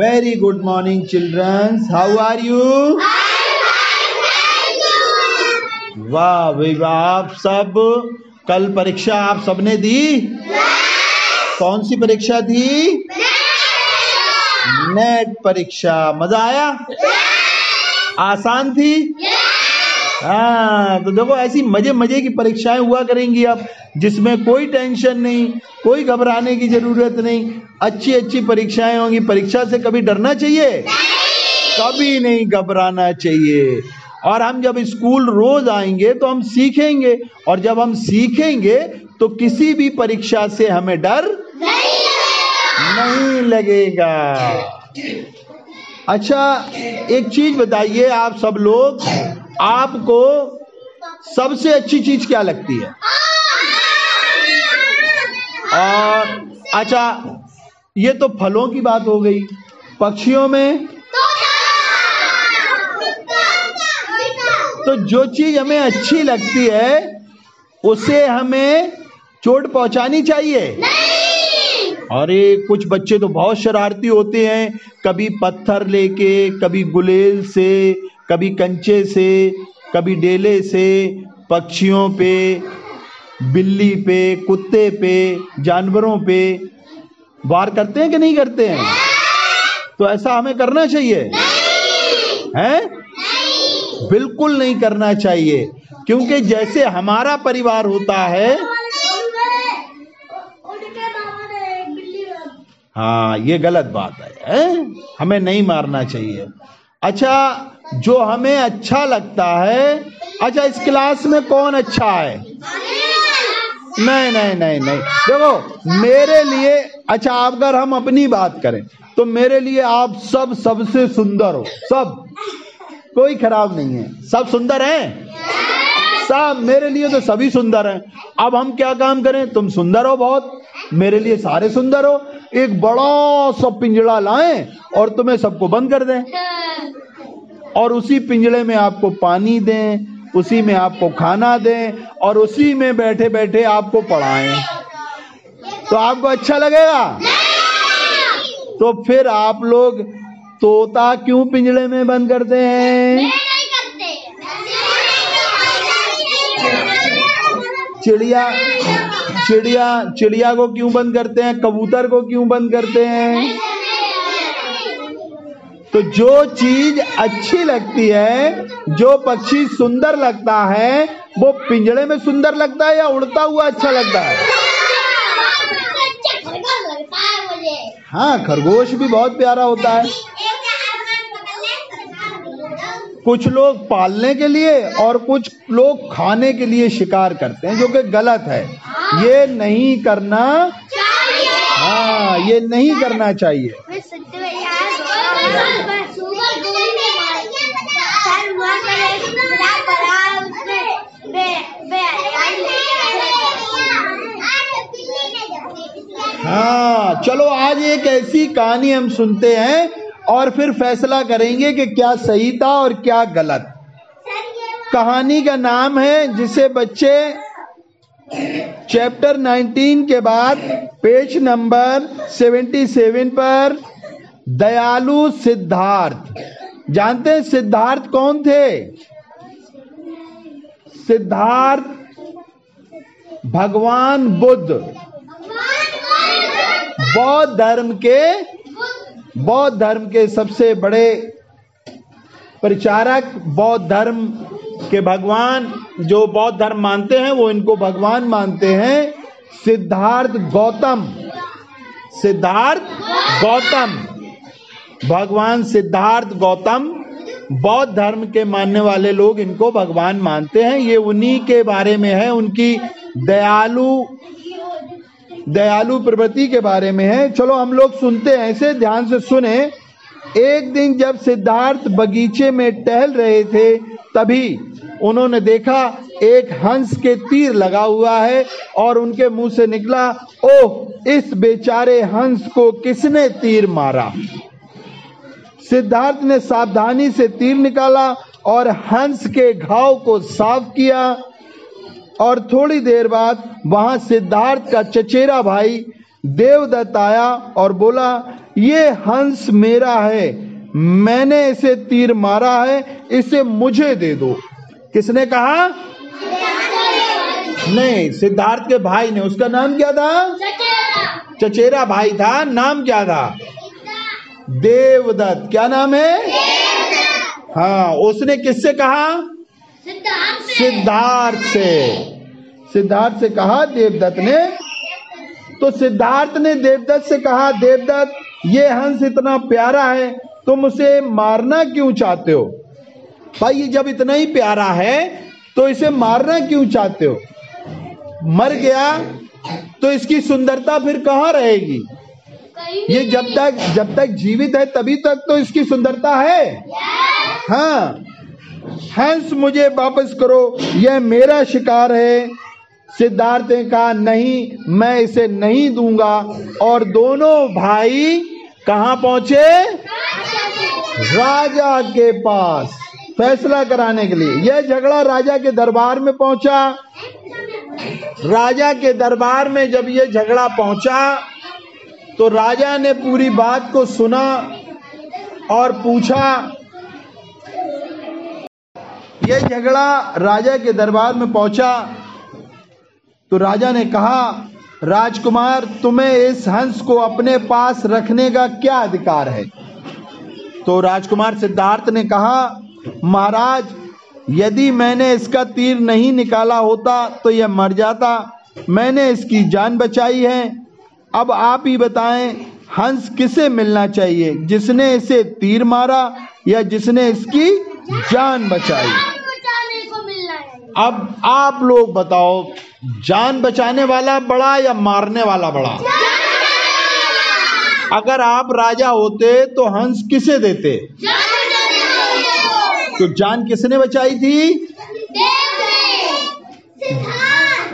Very good morning, children. How are you? वाह भाई आप सब? कल परीक्षा आप सबने दी? कौन सी परीक्षा थी नेट परीक्षा। मज़ा आया? आसान थी? हाँ तो देखो, ऐसी मज़े मज़े की परीक्षाएँ हुआ करेंगी अब जिसमें कोई टेंशन नहीं, कोई घबराने की ज़रूरत नहीं। अच्छी अच्छी परीक्षाएँ होंगी। परीक्षा से कभी डरना चाहिए? कभी नहीं घबराना चाहिए। और हम जब स्कूल रोज आएँगे तो हम सीखेंगे। और जब हम सीखेंगे तो किसी भी परीक्षा से हमें डर नहीं लगेगा। अच्छा एक चीज़ बताइए आप सब लोग आपको सबसे अच्छी चीज़ क्या लगती है? और अच्छा ये तो फलों की बात हो गई। पक्षियों में तो जो चीज़ हमें अच्छी लगती है, उसे हमें चोट पहुंचानी चाहिए। अरे, कुछ बच्चे तो बहुत शरारती होते हैं। कभी पत्थर लेके, कभी गुलेल से कभी कंचे से कभी डेले से पक्षियों पे बिल्ली पे कुत्ते पे जानवरों पे। वार करते हैं कि नहीं करते हैं? तो ऐसा हमें करना चाहिए? हैं? बिल्कुल नहीं करना चाहिए। क्योंकि जैसे हमारा परिवार होता है हाँ ये गलत बात है, है? हमें नहीं मारना चाहिए। अच्छा जो हमें अच्छा लगता है। अच्छा इस क्लास में कौन अच्छा है? नहीं नहीं नहीं नहीं। देखो, मेरे लिए अच्छा अगर हम अपनी बात करें तो मेरे लिए आप सब सबसे सुंदर हो। सब। कोई खराब नहीं है। सब सुंदर हैं? सब। मेरे लिए तो सभी सुंदर हैं। अब हम क्या काम करें? तुम सुंदर हो बहुत। मेरे लिए सारे सुंदर हो। एक बड़ा सा पिंजड़ा लाएँ और तुम्हें सबको बंद कर दें। और उसी पिंजड़े में आपको पानी दें, उसी में आपको खाना दें, और उसी में बैठे बैठे आपको पढ़ाएँ। तो आपको अच्छा लगेगा? तो फिर आप लोग तोता क्यों पिंजड़े में बंद करते हैं? चिड़िया चिड़िया चिड़िया को क्यों बंद करते हैं? कबूतर को क्यों बंद करते हैं? तो जो चीज़ अच्छी लगती है, जो पक्षी सुंदर लगता है, वो पिंजड़े में सुंदर लगता है या उड़ता हुआ अच्छा लगता है? हाँ खरगोश भी बहुत प्यारा होता है। कुछ लोग पालने के लिए और कुछ लोग खाने के लिए शिकार करते हैं, जो कि गलत है। ये नहीं करना हाँ ये नहीं करना चाहिए। हाँ चलो आज एक ऐसी कहानी हम सुनते हैं और फिर फैसला करेंगे कि क्या सही था और क्या गलत। कहानी का नाम है, जिसे बच्चे चैप्टर 19 के बाद पेज नंबर 77 पर दयालु सिद्धार्थ। जानते हैं सिद्धार्थ कौन थे? सिद्धार्थ भगवान बुद्ध। बौद्ध धर्म के, बौद्ध धर्म के सबसे बड़े प्रचारक बौद्ध धर्म के भगवान, जो बौद्ध धर्म मानते हैं, वो इनको भगवान मानते हैं, सिद्धार्थ गौतम। सिद्धार्थ गौतम। भगवान सिद्धार्थ गौतम बौद्ध धर्म के मानने वाले लोग इनको भगवान मानते हैं। ये उन्हीं के बारे में है। उनकी दयालु दयालु प्रवृत्ति के बारे में है। चलो हम लोग सुनते हैं ऐसे ध्यान से सुने। एक दिन जब सिद्धार्थ बगीचे में टहल रहे थे, तभी उन्होंने देखा एक हंस के तीर लगा हुआ है और उनके मुँह से निकला, ओह, इस बेचारे हंस को किसने तीर मारा? सिद्धार्थ ने सावधानी से तीर निकाला और हंस के घाव को साफ़ किया। और थोड़ी देर बाद वहाँ सिद्धार्थ का चचेरा भाई देवदत्त आया और बोला ये हंस मेरा है मैंने इसे तीर मारा है इसे मुझे दे दो। किसने कहा? नहीं सिद्धार्थ के भाई ने। उसका नाम क्या था? चचेरा। भाई था नाम क्या था? देवदत्त। क्या नाम है? हाँ उसने किससे कहा? सिद्धार्थ से। सिद्धार्थ से कहा देवदत्त ने। तो सिद्धार्थ ने देवदत्त से कहा देवदत्त ये हंस इतना प्यारा है तुम उसे मारना क्यों चाहते हो? भाई ये जब इतना ही प्यारा है तो इसे मारना क्यों चाहते हो? मर गया तो इसकी सुंदरता फिर कहाँ रहेगी? ये जब तक जब तक जीवित है तभी तक तो इसकी सुंदरता है। हाँ। हंस मुझे वापस करो। यह मेरा शिकार है। सिद्धार्थ ने कहा नहीं मैं इसे नहीं दूँगा। और दोनों भाई कहा पहुँचे? राजा के पास। फैसला कराने के लिए। यह झगड़ा राजा के दरबार में पहुँचा। राजा के दरबार में जब यह झगड़ा पहुँचा तो राजा ने पूरी बात को सुना और पूछा यह झगड़ा राजा के दरबार में पहुँचा? तो राजा ने कहा, राजकुमार, तुम्हें इस हंस को अपने पास रखने का क्या अधिकार है? तो राजकुमार सिद्धार्थ ने कहा, महाराज, यदि मैंने इसका तीर नहीं निकाला होता तो यह मर जाता। मैंने इसकी जान बचाई है। अब आप ही बताएँ हंस किसे मिलना चाहिए? जिसने इसे तीर मारा या जिसने इसकी जान बचाई? अब आप लोग बताओ जान बचाने वाला बड़ा या मारने वाला बड़ा? अगर आप राजा होते तो हंस किसे देते? तो जान किसने बचाई थी?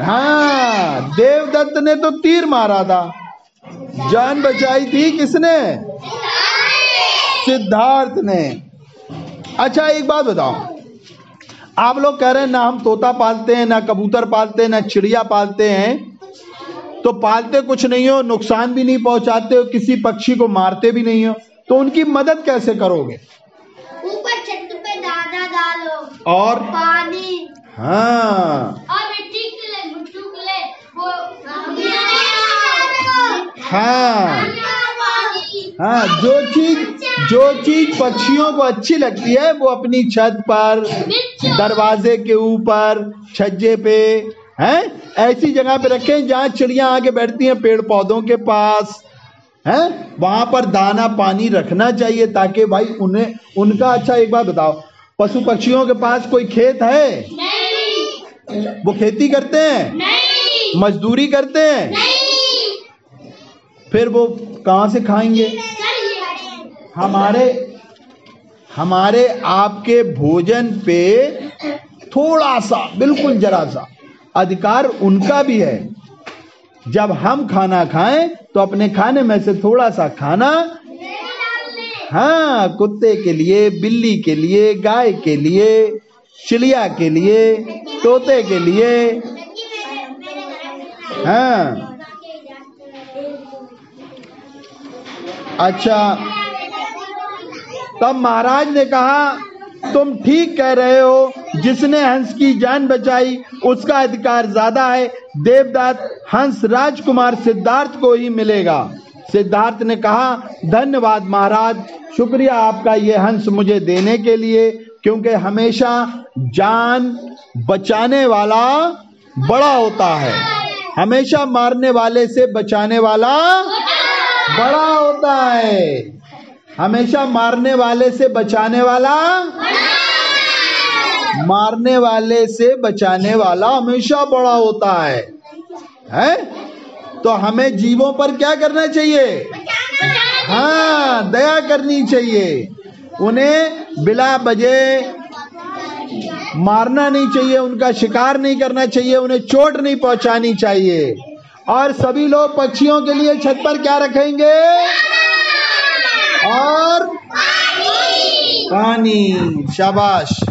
हाँ देवदत्त ने तो तीर मारा था। जान बचाई थी किसने? सिद्धार्थ ने। अच्छा एक बात बताओ। आप लोग कह रहे हैं ना हम तोता पालते हैं ना कबूतर पालते हैं ना चिड़िया पालते हैं तो पालते कुछ नहीं हो नुकसान भी नहीं पहुंचाते हो किसी पक्षी को मारते भी नहीं हो तो उनकी मदद कैसे करोगे? ऊपर छत पे दाना डालो और? पानी। हाँ। और मिट्टी के लिए मिट्टू के लिए वो हाँ। हाँ जो चीज़ जो चीज़ पक्षियों को अच्छी लगती है वो अपनी छत पर दरवाजे के ऊपर छज्जे पे हैं? ऐसी जगह पे रखें जहाँ चिड़िया आके बैठती हैं पेड़ पौधों के पास हैं? वहाँ पर दाना पानी रखना चाहिए ताकि भाई उन्हें उनका अच्छा एक बात बताओ पशु पक्षियों के पास कोई खेत है? नहीं। वो खेती करते हैं? नहीं। मजदूरी करते हैं? नहीं। फिर वो कहाँ से खाएँगे? हमारे हमारे आपके भोजन पे थोड़ा सा, बिल्कुल जरा सा अधिकार उनका भी है। जब हम खाना खाएँ तो अपने खाने में से थोड़ा सा खाना हाँ कुत्ते के लिए, बिल्ली के लिए, गाय के लिए, चिड़िया के लिए, तोते के लिए हाँ। अच्छा तब महाराज ने कहा, तुम ठीक कह रहे हो, जिसने हंस की जान बचाई, उसका अधिकार ज़्यादा है, देवदत्त हंस राजकुमार सिद्धार्थ को ही मिलेगा। सिद्धार्थ ने कहा, धन्यवाद महाराज, शुक्रिया आपका ये हंस मुझे देने के लिए, क्योंकि हमेशा जान बचाने वाला बड़ा होता है। हमेशा मारने वाले से बचाने वाला बड़ा होता है। हमेशा मारने वाले से बचाने वाला? मारने वाले से बचाने वाला हमेशा बड़ा होता है। हैं? तो हमें जीवों पर क्या करना चाहिए? हाँ दया करनी चाहिए। उन्हें बिला बजे मारना नहीं चाहिए, उनका शिकार नहीं करना चाहिए, उन्हें चोट नहीं पहुंचानी चाहिए। और सभी लोग पक्षियों के लिए छत पर क्या रखेंगे? और पानी। शाबाश।